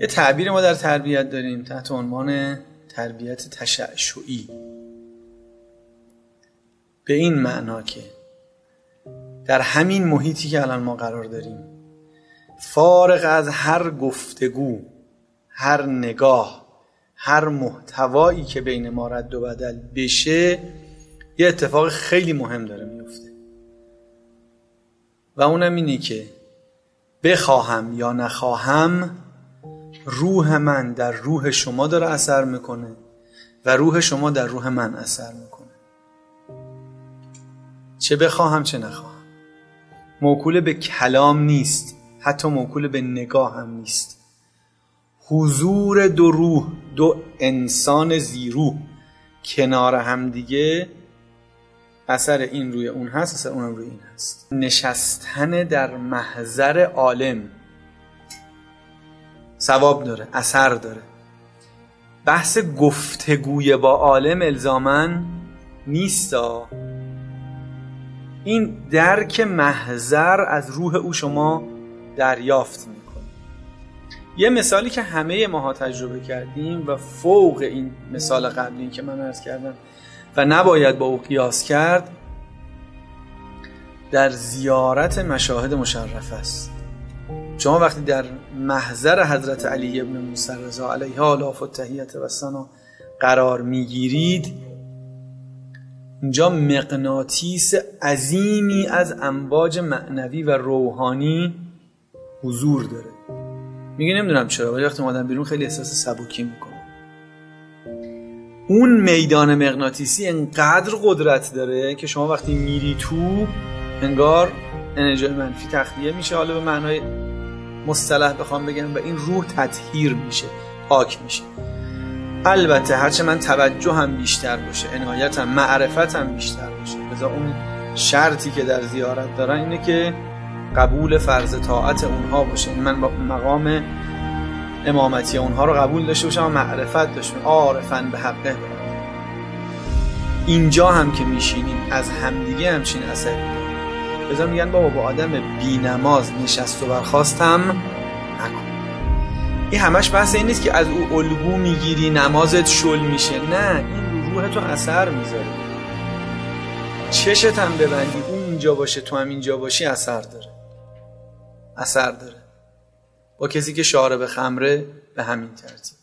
یه تعبیر ما در تربیت داریم تحت عنوان تربیت تشعشعی. به این معنا که در همین محیطی که الان ما قرار داریم فارغ از هر گفتگو هر نگاه هر محتوایی که بین ما رد و بدل بشه یه اتفاق خیلی مهم داره میفته. و اونم اینه که بخواهم یا نخواهم روح من در روح شما داره اثر می‌کنه و روح شما در روح من اثر می‌کنه. چه بخواهم چه نخواهم. موکول به کلام نیست حتی موکول به نگاه هم نیست. حضور دو روح دو انسان زیروح کنار هم دیگه اثر این روی اون هست اثر اونم روی این هست. نشستن در محضر عالم. ثواب داره اثر داره. بحث گفتگوی با عالم الزامن نیستا. این درک محضر از روح او شما دریافت می‌کنه. یه مثالی که همه ماها تجربه کردیم و فوق این مثال قبلی که من ارز کردم و نباید با او قیاس کرد در زیارت مشاهد مشرف است. شما وقتی در محضر حضرت علی ابن موسی رضا علیه آلاف و تحییت و سنا قرار می‌گیرید اینجا مقناطیس عظیمی از امواج معنوی و روحانی حضور داره. میگه نمی‌دونم چرا ولی وقتی اومدم بیرون خیلی احساس سبکی می‌کنه اون میدان مغناطیسی انقدر قدرت داره که شما وقتی میری تو انگار انرژی منفی تخلیه میشه حالا به معنای مصطلح بخوام بگم و این روح تطهیر میشه پاک میشه. البته هرچه من توجه هم بیشتر باشه عنایتم معرفتم بیشتر باشه بذار اون شرطی که در زیارت دارن اینه که قبول فرض طاعت اونها باشه. من با مقام امامتی اونها رو قبول داشته باشم و معرفت داشته عارفن به حقه اینجا هم که میشینیم از همدیگه همچین اثری. بذار میگن بابا با آدم بی نماز نشست و برخواستم نکن. این همش بحث این نیست که از او الگو می‌گیری نمازت شل میشه. نه این روح تو اثر می‌ذاره. چشت هم ببندی اون اینجا باشه تو هم اینجا باشی اثر داره. اثر داره. با کسی که شارب خمره به همین ترتیب.